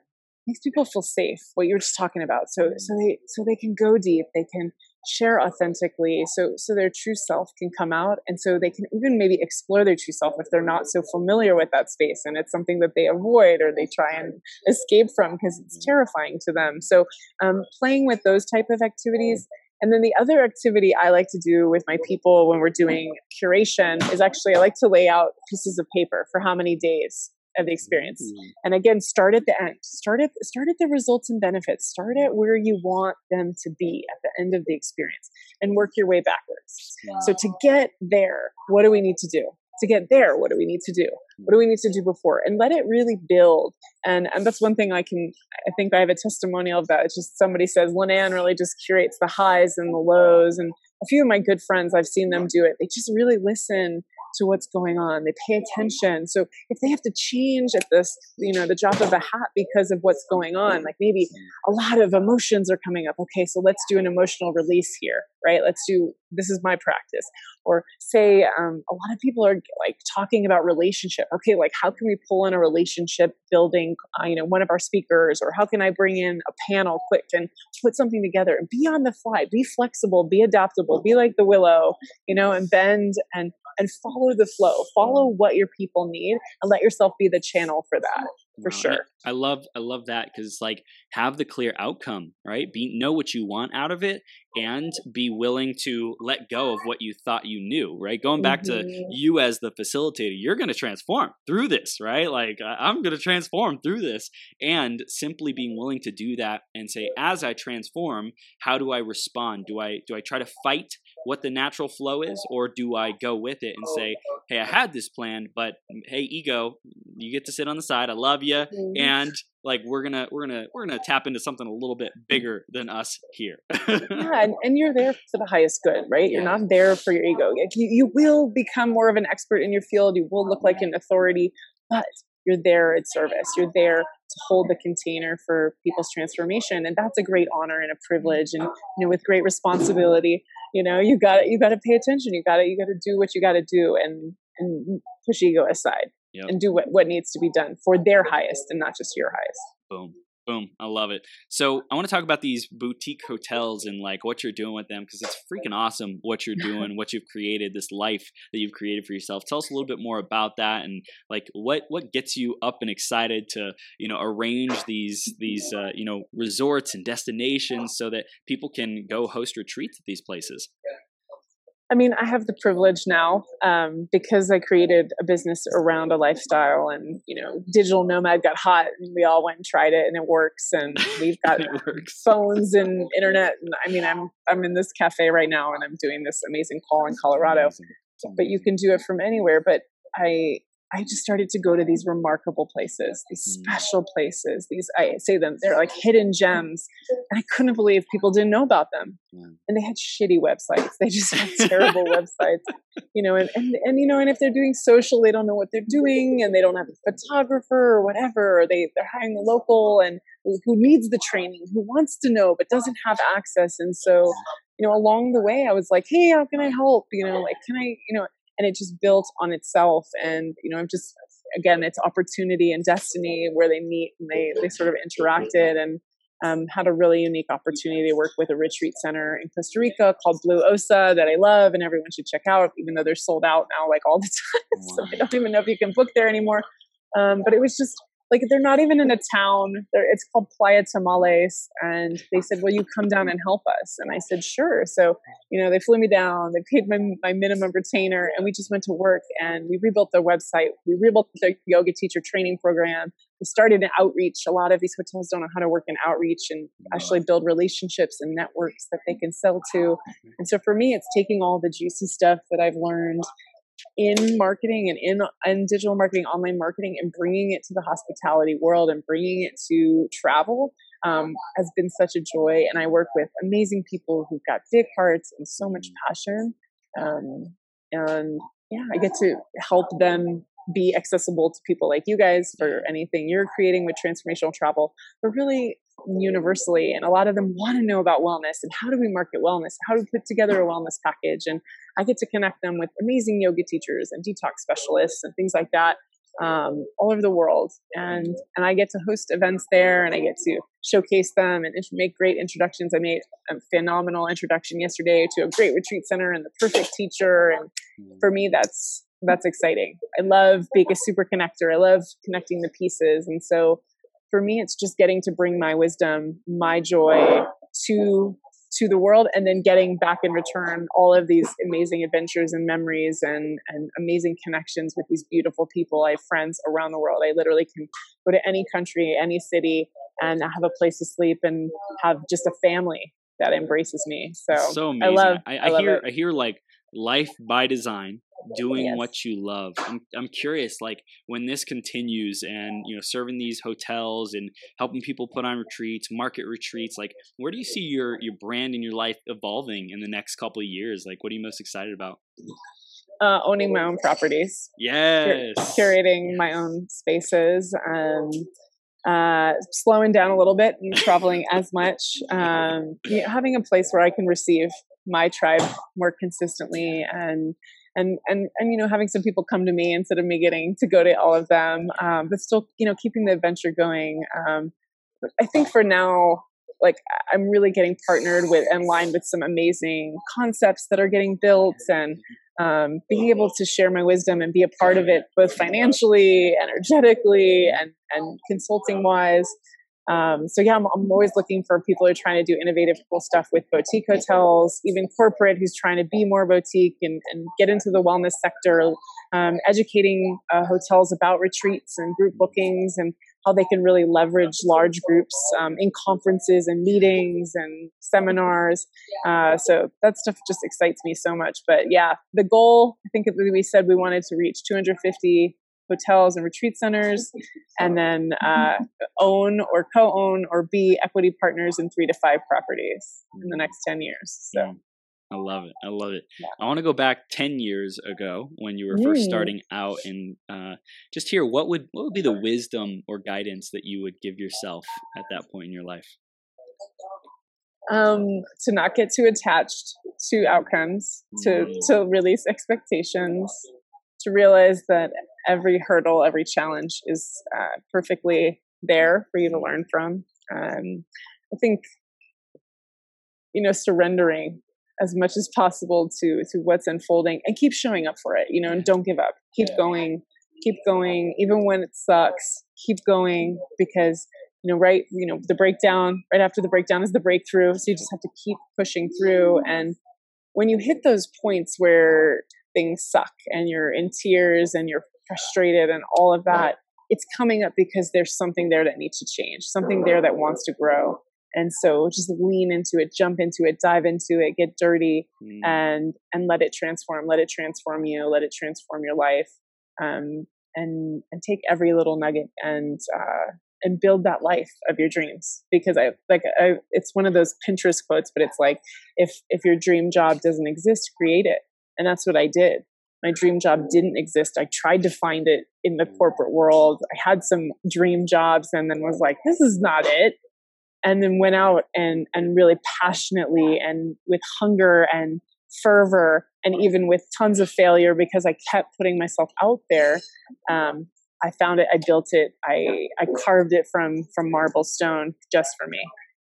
makes people feel safe, what you were just talking about. So so they so they can go deep, they can share authentically, so so their true self can come out and so they can even maybe explore their true self if they're not so familiar with that space and it's something that they avoid or they try and escape from because it's terrifying to them. So um, playing with those type of activities and then the other activity I like to do with my people when we're doing curation is actually I like to lay out pieces of paper for how many days of the experience. Mm-hmm. And again, start at the end. Start at start at the results and benefits. Start at where you want them to be at the end of the experience and work your way backwards. Wow. So to get there, what do we need to do? To get there, what do we need to do? What do we need to do before? And let it really build. And and that's one thing I can I think I have a testimonial of that. It's just somebody says Lynn really just curates the highs and the lows. And a few of my good friends, I've seen them do it. They just really listen to what's going on. They pay attention. So if they have to change at this, you know, the drop of a hat because of what's going on, like maybe a lot of emotions are coming up. Okay, so let's do an emotional release here, right? Let's do this is my practice. Or say um, a lot of people are like talking about relationship. Okay, like how can we pull in a relationship building, uh, you know, one of our speakers, or how can I bring in a panel quick and put something together and be on the fly, be flexible, be adaptable, be like the willow, you know, and bend and and follow the flow. Follow what your people need and let yourself be the channel for that for sure. I love i love that because it's like have the clear outcome, right? Be know what you want out of it and be willing to let go of what you thought you knew, right? Going back mm-hmm. to you as the facilitator, you're going to transform through this, right? Like I'm going to transform through this and simply being willing to do that and say as I transform, how do I respond? Do I do I try to fight what the natural flow is or do I go with it and say, "Hey, I had this plan, but hey ego, you get to sit on the side. I love you mm-hmm. and like we're gonna we're gonna we're gonna tap into something a little bit mm. bigger than us here. (laughs) Yeah and, and, you're there for the highest good right? You're not there for your ego. You, you will become more of an expert in your field. You will look like an authority but you're there at service. You're there to hold the container for people's transformation and that's a great honor and a privilege and you know with great responsibility you know you got you got to pay attention. You got to you got to do what you got to do and and push ego aside yep. and do what, what needs to be done for their highest and not just your highest. Boom. Boom. I love it. So I want to talk about these boutique hotels and like what you're doing with them because it's freaking awesome what you're (laughs) doing, what you've created, this life that you've created for yourself. Tell us a little bit more about that and like what what gets you up and excited to you know arrange these these uh, you know resorts and destinations so that people can go host retreats at these places. I mean, I have the privilege now um, because I created a business around a lifestyle, and you know, digital nomad got hot, and we all went and tried it, and it works. And we've got (laughs) phones and internet. And I mean, I'm I'm in this cafe right now, and I'm doing this amazing call in Colorado. But you can do it from anywhere. But I I just started to go to these remarkable places, these mm. special places. These I say them, they're like hidden gems, and I couldn't believe people didn't know about them. And they had shitty websites. They just had (laughs) terrible websites, you know. And, and and you know, and if they're doing social, they don't know what they're doing, and they don't have a photographer or whatever. Or they they're hiring a local and who needs the training, who wants to know but doesn't have access. And so, you know, along the way, I was like, hey, how can I help? You know, like, can I, you know and it just built on itself and you know I'm just again it's opportunity and destiny where they meet and they they sort of interacted and um, had a really unique opportunity to work with a retreat center in Costa Rica called Blue Osa that I love and everyone should check out, even though they're sold out now like all the (laughs) time. so I don't even know if you can book there anymore. Um, but it was just like they're not even in a town. They're, it's called Playa Tamales, and they said, "Will you come down and help us?" And I said, "Sure." So you know, they flew me down. They paid my my minimum retainer, and we just went to work. And we rebuilt their website. We rebuilt the yoga teacher training program. We started an outreach. A lot of these hotels don't know how to work in outreach and actually build relationships and networks that they can sell to. And so for me, it's taking all the juicy stuff that I've learned in marketing and in, in digital marketing, online marketing, and bringing it to the hospitality world and bringing it to travel um, has been such a joy. And I work with amazing people who've got big hearts and so much passion. Um, and yeah, I get to help them be accessible to people like you guys for anything you're creating with transformational travel, but really universally. And a lot of them want to know about wellness and how do we market wellness? How do we put together a wellness package? And I get to connect them with amazing yoga teachers and detox specialists and things like that um, all over the world. And and I get to host events there, and I get to showcase them and make great introductions. I made a phenomenal introduction yesterday to a great retreat center and the perfect teacher. And for me, that's that's exciting. I love being a super connector. I love connecting the pieces, and so for me, it's just getting to bring my wisdom, my joy to to the world and then getting back in return all of these amazing adventures and memories and, and amazing connections with these beautiful people. I have friends around the world. I literally can go to any country, any city, and have a place to sleep and have just a family that embraces me. So, so amazing. I love. I, I, I love hear. It. I hear like life by design doing yes. what you love. I'm I'm curious, like when this continues and you know serving these hotels and helping people put on retreats, market retreats, like where do you see your your brand and your life evolving in the next couple of years? Like what are you most excited about? Uh, owning my own properties. Yes. Cur- curating my own spaces and uh, slowing down a little bit and traveling as much. Um, you know, having a place where I can receive my tribe more consistently and and and and you know having some people come to me instead of me getting to go to all of them um, but still you know keeping the adventure going um, i think for now like i'm really getting partnered with and lined with some amazing concepts that are getting built and um, being able to share my wisdom and be a part of it both financially energetically and and consulting wise Um, so yeah, I'm, I'm, always looking for people who are trying to do innovative, cool stuff with boutique hotels, even corporate who's trying to be more boutique and, and get into the wellness sector, um, educating uh, hotels about retreats and group bookings and how they can really leverage large groups um, in conferences and meetings and seminars. Uh, so that stuff just excites me so much. But yeah, the goal, I think we said we wanted to reach 250 hotels and retreat centers, (laughs) and then uh, own or co-own or be equity partners in three to five properties in the next 10 years. So. I love it. I love it. Yeah. I want to go back ten years ago when you were first starting out, and uh, just hear what would what would be the wisdom or guidance that you would give yourself at that point in your life. Um, to not get too attached to outcomes, to mm. to release expectations, to realize that every hurdle, every challenge is uh, perfectly there for you to learn from. Um, I think you know surrendering as much as possible to to what's unfolding and keep showing up for it you know and don't give up. Keep going keep going even when it sucks keep going because you know right you know the breakdown right after the breakdown is the breakthrough so you just have to keep pushing through. And when you hit those points where things suck and you're in tears and you're frustrated and all of that it's coming up because there's something there that needs to change something there that wants to grow. And so just lean into it jump into it dive into it get dirty mm. and and let it transform let it transform you let it transform your life um, and and take every little nugget and uh, and build that life of your dreams. Because i like I, it's one of those pinterest quotes but it's like if if your dream job doesn't exist create it and that's what i did my dream job didn't exist i tried to find it in the corporate world i had some dream jobs and then was like this is not it and then went out and and really passionately and with hunger and fervor and even with tons of failure because I kept putting myself out there. Um, I found it, I built it, I I carved it from from marble stone just for me.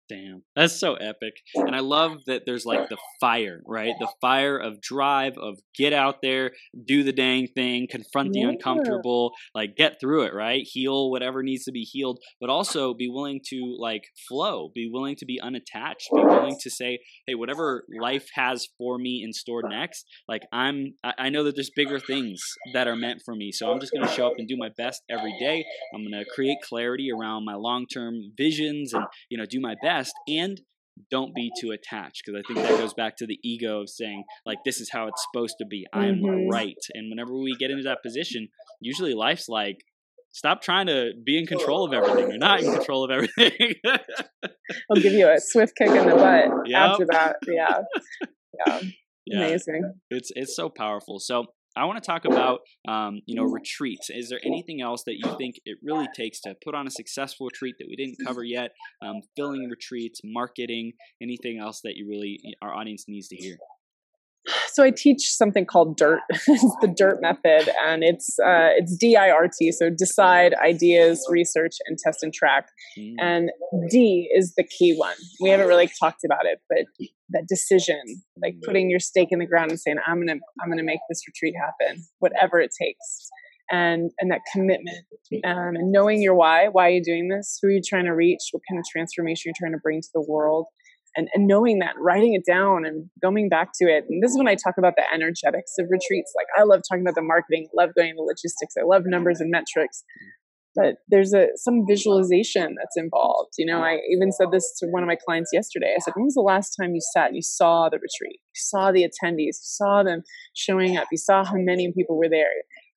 Damn, that's so epic. And I love that there's like the fire, right? The fire of drive, of get out there, do the dang thing, confront the yeah. uncomfortable, like get through it, right? Heal whatever needs to be healed, but also be willing to like flow, be willing to be unattached, be willing to say, hey, whatever life has for me in store next, like I'm, I know that there's bigger things that are meant for me. So I'm just going to show up and do my best every day. I'm going to create clarity around my long term visions and, you know, do my best and don't be too attached because I think that goes back to the ego of saying like this is how it's supposed to be. I'm mm-hmm. right. And whenever we get into that position, usually life's like stop trying to be in control of everything. You're not in control of everything. (laughs) I'll give you a swift kick in the butt yep. after that. Yeah. Yeah. (laughs) yeah. Amazing. It's it's so powerful. So I want to talk about, um, you know, retreats. Is there anything else that you think it really takes to put on a successful retreat that we didn't cover yet? Um, filling retreats, marketing, anything else that you really our audience needs to hear? So I teach something called DIRT. (laughs) it's the DIRT method, and it's uh, it's D I R T. So decide, ideas, research, and test and track. Mm. And D is the key one. We haven't really talked about it, but that decision, like mm. putting your stake in the ground and saying, "I'm gonna I'm gonna make this retreat happen, whatever it takes." And, and that commitment um, and knowing your why why are you doing this who are you trying to reach what kind of transformation you're trying to bring to the world and, and knowing that, writing it down and going back to it. And this is when I talk about the energetics of retreats. Like I love talking about the marketing, I love going to logistics, I love numbers and metrics. But there's a some visualization that's involved. You know, I even said this to one of my clients yesterday. I said, When was the last time you sat and you saw the retreat? You saw the attendees, you saw them showing up, you saw how many people were there.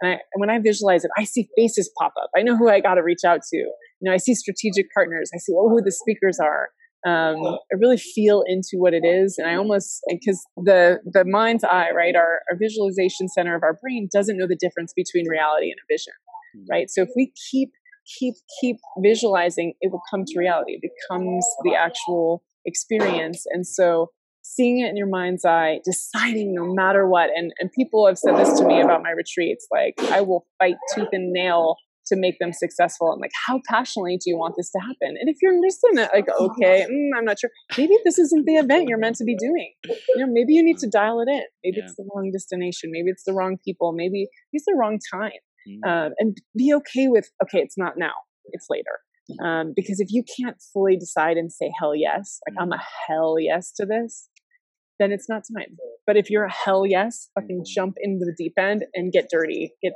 And, I, when I visualize it, I see faces pop up. I know who I got to reach out to. You know, I see strategic partners. I see oh, who the speakers are um, I really feel into what it is, and I almost because the the mind's eye, right, our, our visualization center of our brain doesn't know the difference between reality and a vision, hmm. right? So if we keep keep keep visualizing, it will come to reality. It becomes the actual experience, and so seeing it in your mind's eye, deciding no matter what. And and people have said this to me about my retreats, like I will fight tooth and nail to make them successful and like how passionately do you want this to happen? And if you're just in it like okay mm, i'm not sure maybe this isn't the event you're meant to be doing. You know maybe you need to dial it in. Maybe yeah. it's the wrong destination. Maybe it's the wrong people. Maybe it's the wrong time mm-hmm. um, and be okay with okay it's not now it's later. Um, because if you can't fully decide and say hell yes, like I'm a hell yes to this, then it's not time. But if you're a hell yes, fucking jump into the deep end and get dirty, get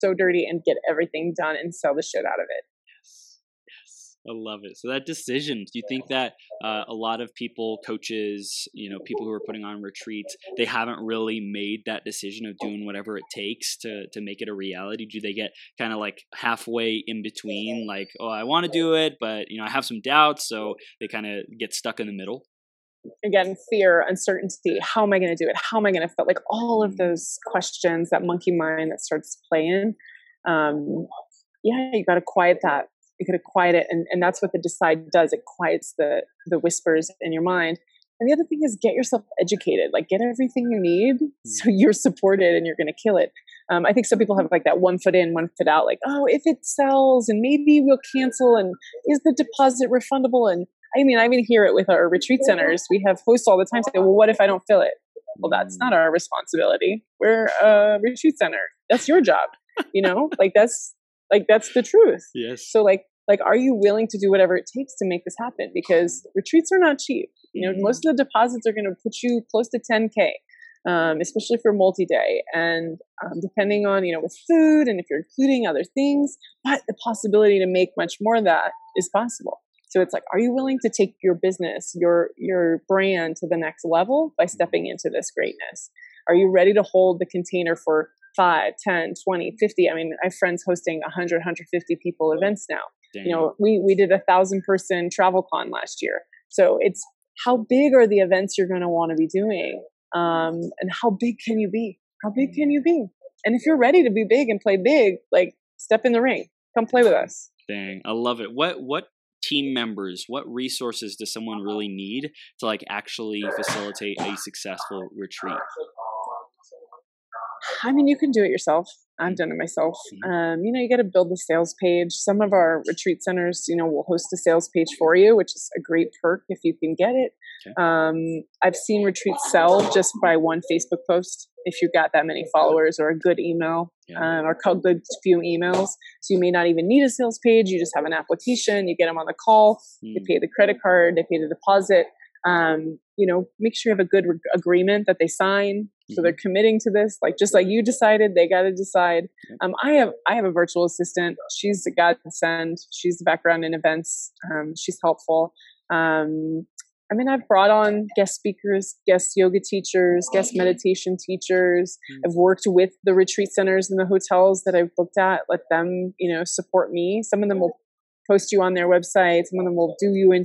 so dirty and get everything done and sell the shit out of it. Yes, yes, I love it. So that decision, do you think that uh, a lot of people, coaches, you know, people who are putting on retreats, they haven't really made that decision of doing whatever it takes to to make it a reality? Do they get kind of like halfway in between, like, oh, I want to do it, but you know, I have some doubts, so they kind of get stuck in the middle? Again, fear, uncertainty. How am I going to do it? How am I going to feel? Like all of those questions, that monkey mind that starts playing. Um, yeah, you got to quiet that you got to quiet it and, and that's what the decide does it quiets the the whispers in your mind and the other thing is get yourself educated like get everything you need so mm. you're supported and you're going to kill it um, i think some people have like that one foot in one foot out like oh if it sells and maybe we'll cancel and is the deposit refundable and i mean i even hear it with our retreat centers we have hosts all the time say well what if i don't fill it well that's not our responsibility we're a retreat center that's your job you know (laughs) like that's like that's the truth. Yes. So like like are you willing to do whatever it takes to make this happen? Because retreats are not cheap. You know, mm-hmm. most of the deposits are going to put you close to 10k. Um, especially for multi-day and um, depending on you know with food and if you're including other things but the possibility to make much more of that is possible so it's like are you willing to take your business your your brand to the next level by stepping into this greatness? Are you ready to hold the container for 5 10 20 50 i mean i have friends hosting 100 150 people events now. Damn. you know we we did a thousand person travel con last year. So it's how big are the events you're going to want to be doing? Um, and how big can you be? How big can you be? And if you're ready to be big and play big like step in the ring. Come play with us. Dang i love it. What what team members what resources does someone really need to like actually facilitate a successful retreat I mean, you can do it yourself. I've done it myself. Mm-hmm. Um, you know, you got to build the sales page. Some of our retreat centers, you know, will host a sales page for you, which is a great perk if you can get it. Okay. Um, I've seen retreats sell just by one Facebook post if you've got that many followers or a good email yeah. um, or a good few emails. So you may not even need a sales page. You just have an application. You get them on the call. Mm. They pay the credit card. They pay the deposit. Um, you know, make sure you have a good re- agreement that they sign so they're mm-hmm. committing to this like just like you decided they got to decide um, i have i have a virtual assistant she's a godsend she's the background in events um, she's helpful um, i mean i've brought on guest speakers guest yoga teachers guest meditation teachers mm. i've worked with the retreat centers and the hotels that i've booked at let them you know support me some of them will post you on their website some of them will do you in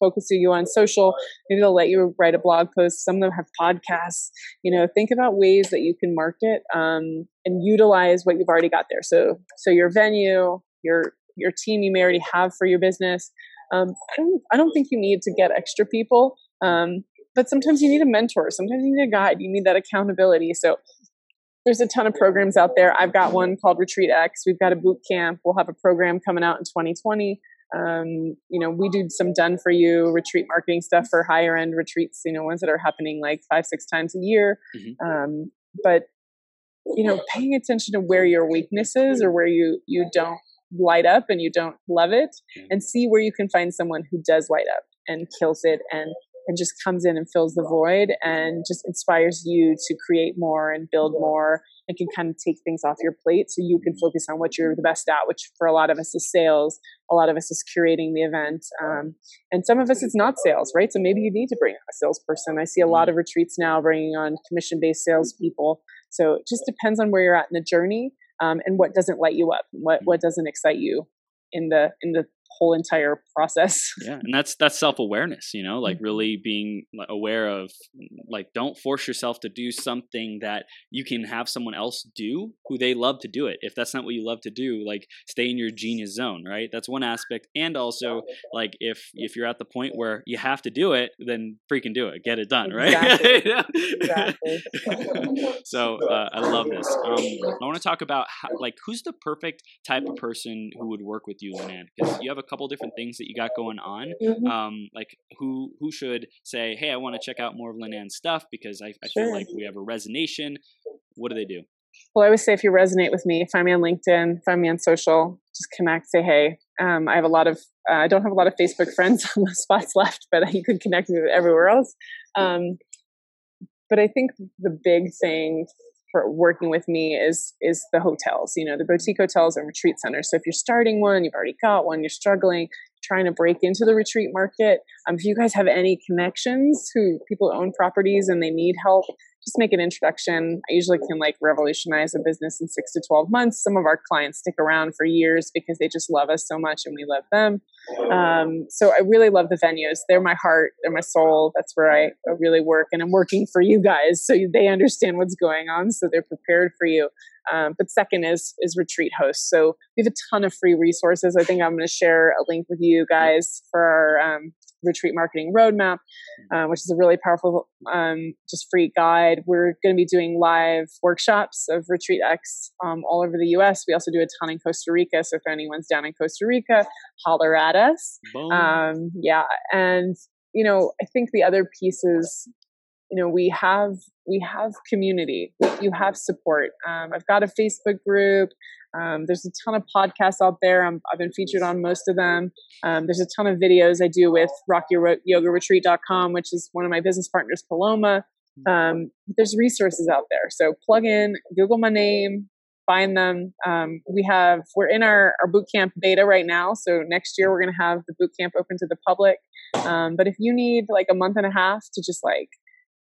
focusing you on social. Maybe they'll let you write a blog post. Some of them have podcasts. You know, think about ways that you can market um, and utilize what you've already got there. So, so your venue, your your team you may already have for your business. Um, I don't I don't think you need to get extra people. Um, but sometimes you need a mentor. Sometimes you need a guide. You need that accountability. So there's a ton of programs out there. I've got one called Retreat X. We've got a boot camp. We'll have a program coming out in 2020 um, you know, we do some done for you retreat marketing stuff for higher end retreats, you know, ones that are happening like five, six times a year. Mm-hmm. Um, but, you know, paying attention to where your weakness is or where you, you don't light up and you don't love it mm-hmm. and see where you can find someone who does light up and kills it and and just comes in and fills the void and just inspires you to create more and build more and can kind of take things off your plate so you can mm-hmm. focus on what you're the best at, which for a lot of us is sales. A lot of us is curating the event. Um, and some of us it's not sales, right? So maybe you need to bring a salesperson. I see a lot mm-hmm. of retreats now bringing on commission based salespeople. So it just depends on where you're at in the journey um, and what doesn't light you up, what, what doesn't excite you in the in the whole entire process. (laughs) Yeah, and that's that's self awareness. You know, like mm-hmm. really being aware of like don't force yourself to do something that you can have someone else do who they love to do it. If that's not what you love to do, like stay in your genius zone, right? That's one aspect. And also, like if if you're at the point where you have to do it, then freaking do it, get it done, right? (laughs) Exactly. exactly. (laughs) so uh, I love this. Um, I want to talk about how, like who's the perfect type of person who would work with you, Lynann, because you have a couple different things that you got going on. Mm-hmm. Um, like who who should say, hey, I want to check out more of Lynann's stuff because I, I sure. feel like we have a resonation. What do they do? Well, I always say if you resonate with me, find me on LinkedIn, find me on social, just connect, say hey. Um, I have a lot of, uh, I don't have a lot of Facebook friends (laughs) on the spots left, but you could connect me with everywhere else. Um, but I think the big thing for working with me is is the hotels you know the boutique hotels and retreat centers. So if you're starting one you've already got one you're struggling trying to break into the retreat market um, if you guys have any connections who people own properties and they need help just make an introduction. I usually can like revolutionize a business in six to 12 months. Some of our clients stick around for years because they just love us so much and we love them. Um, so I really love the venues. They're my heart, they're my soul. That's where I really work. And I'm working for you guys so they understand what's going on so they're prepared for you. Um, but second is is retreat hosts. So we have a ton of free resources. I think I'm going to share a link with you guys for our um, retreat marketing roadmap, uh, which is a really powerful, um, just free guide. We're going to be doing live workshops of Retreat X um, all over the U.S. We also do a ton in Costa Rica. So if anyone's down in Costa Rica, holler at us. Um, yeah, and you know, I think the other piece is you know we have we have community. You have support. Um, i've got a facebook group. Um, there's a ton of podcasts out there. I have been featured on most of them. Um, there's a ton of videos i do with rockyouryogaretreat.com which is one of my business partners paloma. Um, there's resources out there. So plug in google my name find them. Um, we have we're in our, our boot camp beta right now. So next year we're going to have the boot camp open to the public. Um, but if you need like a month and a half to just like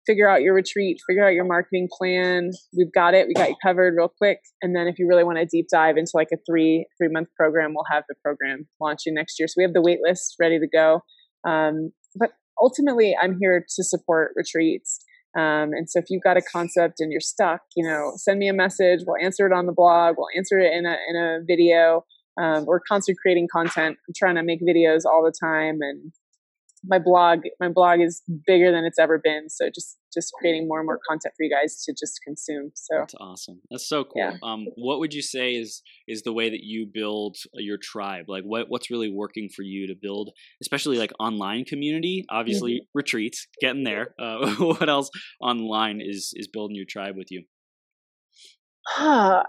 figure out your retreat, figure out your marketing plan. We've got it. We got you covered real quick. And then if you really want to deep dive into like a three three month program, we'll have the program launching next year. So we have the wait list ready to go. Um, but ultimately, I'm here to support retreats. Um, and so if you've got a concept and you're stuck, you know, send me a message. We'll answer it on the blog. We'll answer it in a in a video. Um, we're constantly creating content. I'm trying to make videos all the time and my blog my blog is bigger than it's ever been. So just just creating more and more content for you guys to just consume. So that's awesome. That's so cool. Yeah. um what would you say is is the way that you build your tribe? Like what what's really working for you to build especially like online community? Obviously mm-hmm. retreats getting there. Uh, (laughs) what else online is is building your tribe with you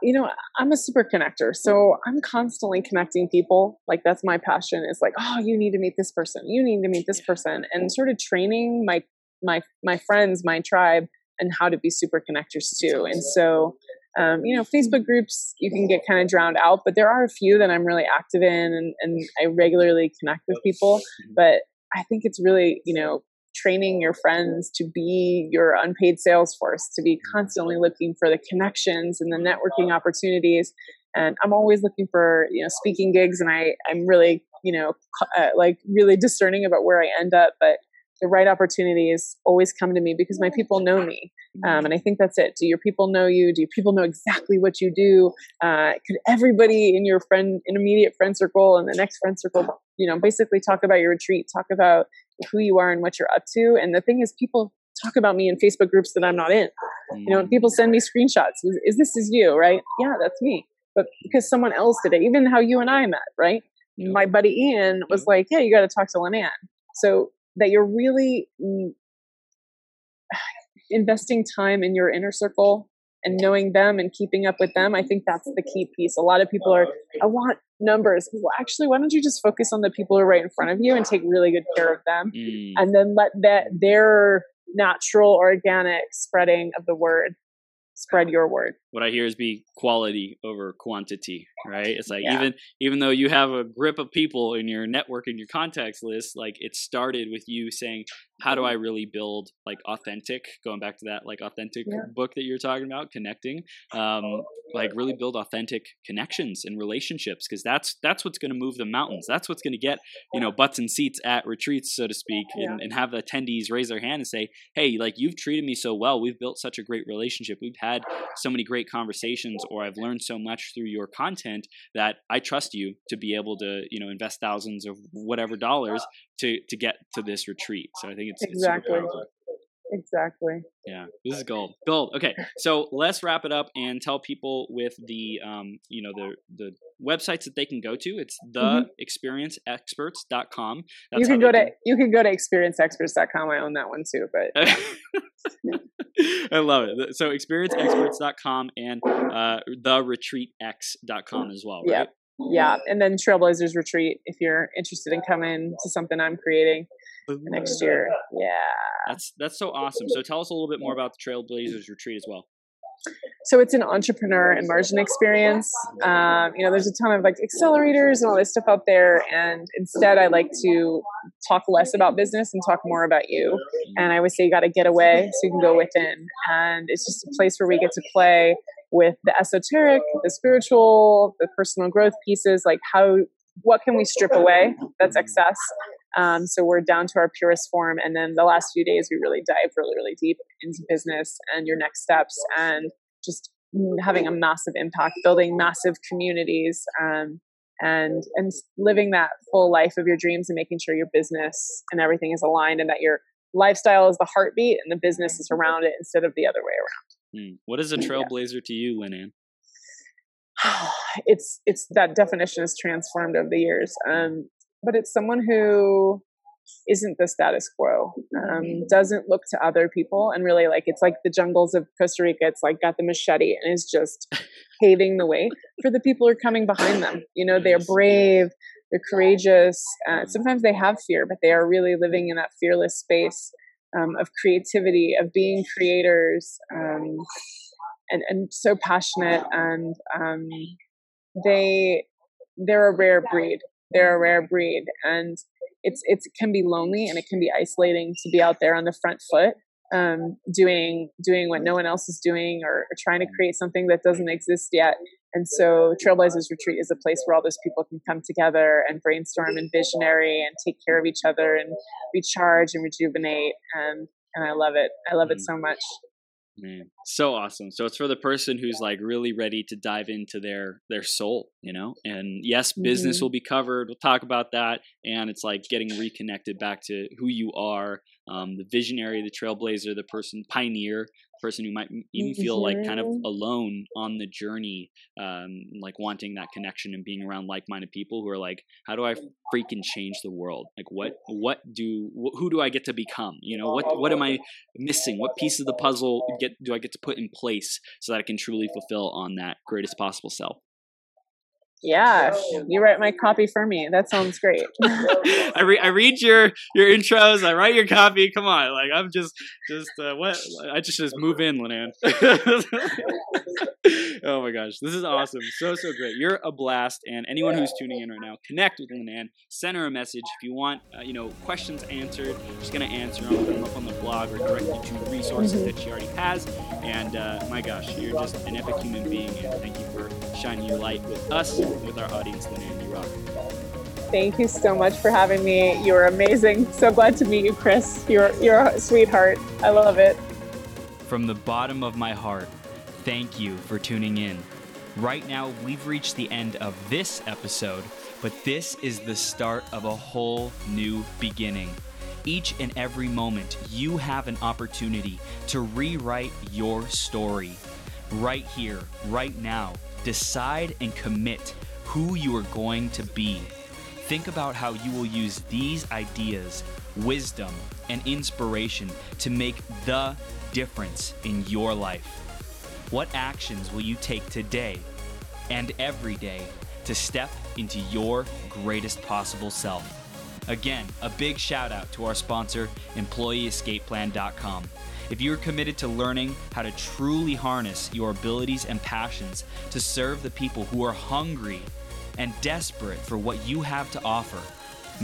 you know, I'm a super connector. So I'm constantly connecting people. Like that's my passion is like, oh, you need to meet this person. You need to meet this person and sort of training my my my friends, my tribe and how to be super connectors too. And so um, you know, Facebook groups you can get kind of drowned out, but there are a few that I'm really active in and, and I regularly connect with people. But I think it's really, you know, training your friends to be your unpaid sales force, to be constantly looking for the connections and the networking opportunities. And I'm always looking for, you know, speaking gigs and I, I'm really, you know, uh, like really discerning about where I end up, but the right opportunities always come to me because my people know me. Um, and I think that's it. Do your people know you? Do people know exactly what you do? Uh, could everybody in your friend, intermediate friend circle and the next friend circle, you know, basically talk about your retreat, talk about who you are and what you're up to. And the thing is, people talk about me in Facebook groups that I'm not in. You know, people send me screenshots. Is, is this is you, right? Yeah, that's me. But because someone else did it, even how you and I met, right? My buddy Ian was like, "Yeah, you got to talk to Lynann." So that you're really mm, (sighs) investing time in your inner circle and knowing them and keeping up with them, I think that's the key piece. A lot of people are, I want numbers. Well, actually, why don't you just focus on the people who are right in front of you and take really good care of them, mm. and then let that their natural, organic spreading of the word spread your word. What I hear is be quality over quantity, right? It's like yeah. even even though you have a grip of people in your network and your contacts list, like it started with you saying, how do I really build like authentic? Going back to that like authentic yeah. book that you're talking about, connecting, um, like really build authentic connections and relationships because that's that's what's going to move the mountains. That's what's going to get you know butts and seats at retreats, so to speak, yeah. and, and have the attendees raise their hand and say, hey, like you've treated me so well. We've built such a great relationship. We've had so many great conversations, or I've learned so much through your content that I trust you to be able to you know invest thousands of whatever dollars to to get to this retreat. So I think it's exactly. It's exactly. Yeah, this is gold. Gold. Okay, so let's wrap it up and tell people with the um, you know, the the websites that they can go to. It's theexperienceexperts.com. That's you can go to you can go to experienceexperts.com. I own that one too, but (laughs) I love it. So experienceexperts.com and uh, theretreatx.com as well, right? Yeah. yeah, and then Trailblazers Retreat if you're interested in coming to something I'm creating next year. Yeah. That's that's so awesome. So tell us a little bit more about the Trailblazers Retreat as well. So it's an entrepreneur immersion experience. Um, you know, there's a ton of like accelerators and all this stuff out there, and instead, I like to talk less about business and talk more about you. And I always say you got to get away so you can go within, and it's just a place where we get to play with the esoteric, the spiritual, the personal growth pieces. Like how, what can we strip away that's excess? Um, so we're down to our purest form. And then the last few days, we really dive really, really deep into business and your next steps and just having a massive impact, building massive communities, um, and and living that full life of your dreams and making sure your business and everything is aligned and that your lifestyle is the heartbeat and the business is around it instead of the other way around. Hmm. What is a trailblazer yeah. to you, Lynn (sighs) it's it's that definition is transformed over the years. Um, but it's someone who isn't the status quo um, doesn't look to other people and really like it's like the jungles of costa rica it's like got the machete and is just (laughs) paving the way for the people who are coming behind them. You know they're brave they're courageous uh, sometimes they have fear but they are really living in that fearless space um, of creativity of being creators um, and, and so passionate and um, they they're a rare breed they're a rare breed and it's it can be lonely and it can be isolating to be out there on the front foot um, doing doing what no one else is doing or, or, trying to create something that doesn't exist yet. And so trailblazers retreat is a place where all those people can come together and brainstorm and visionary and take care of each other and recharge and rejuvenate and and i love it. I love it mm. so much Man, so awesome. So it's for the person who's like really ready to dive into their their soul, you know. And yes, business mm-hmm. will be covered. We'll talk about that. And it's like getting reconnected back to who you are, um, the visionary, the trailblazer, the person pioneer, person who might even feel like kind of mm-hmm. alone on the journey, um, like wanting that connection and being around like-minded people who are like, how do I freaking change the world? Like, what, what do, wh- who do I get to become? You know, what, what am I missing? What piece of the puzzle get do I get to put in place so that I can truly fulfill on that greatest possible self? Yeah, you write my copy for me. That sounds great. (laughs) I read I read your your intros. I write your copy. Come on, like I'm just just uh, what I just just move in, Lynann. (laughs) oh my gosh, this is awesome. So so great. You're a blast, and anyone who's tuning in right now, connect with Lynann. Send her a message if you want. Uh, you know, questions answered. She's gonna answer them. Put them up on the blog or direct you to resources mm-hmm. that she already has. And uh, my gosh, you're just an epic human being, and thank you for shining your light with us with our audience, Lynann. You rock. Thank you so much for having me. You are amazing. So glad to meet you, Chris. You're you're a sweetheart. I love it. From the bottom of my heart, thank you for tuning in. Right now, we've reached the end of this episode, but this is the start of a whole new beginning. Each and every moment, you have an opportunity to rewrite your story. Right here, right now, decide and commit who you are going to be. Think about how you will use these ideas, wisdom, and inspiration to make the difference in your life. What actions will you take today and every day to step into your greatest possible self? Again, a big shout out to our sponsor, EmployeeEscapePlan.com. If you are committed to learning how to truly harness your abilities and passions to serve the people who are hungry and desperate for what you have to offer,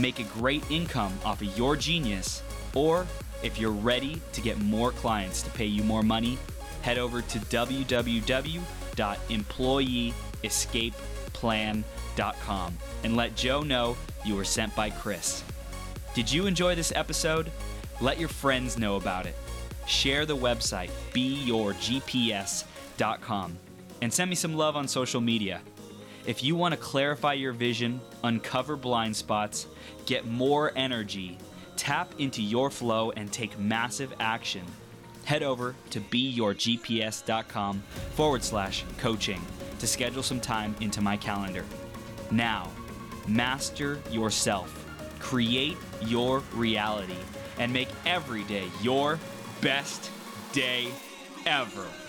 make a great income off of your genius, or if you're ready to get more clients to pay you more money, head over to www.employeeescapeplan.com and let Joe know you were sent by Chris. Did you enjoy this episode? Let your friends know about it share the website, beyourgps.com, and send me some love on social media. If you want to clarify your vision, uncover blind spots, get more energy, tap into your flow, and take massive action, head over to beyourgps.com forward slash coaching to schedule some time into my calendar. Now, master yourself, create your reality, and make every day your best day ever.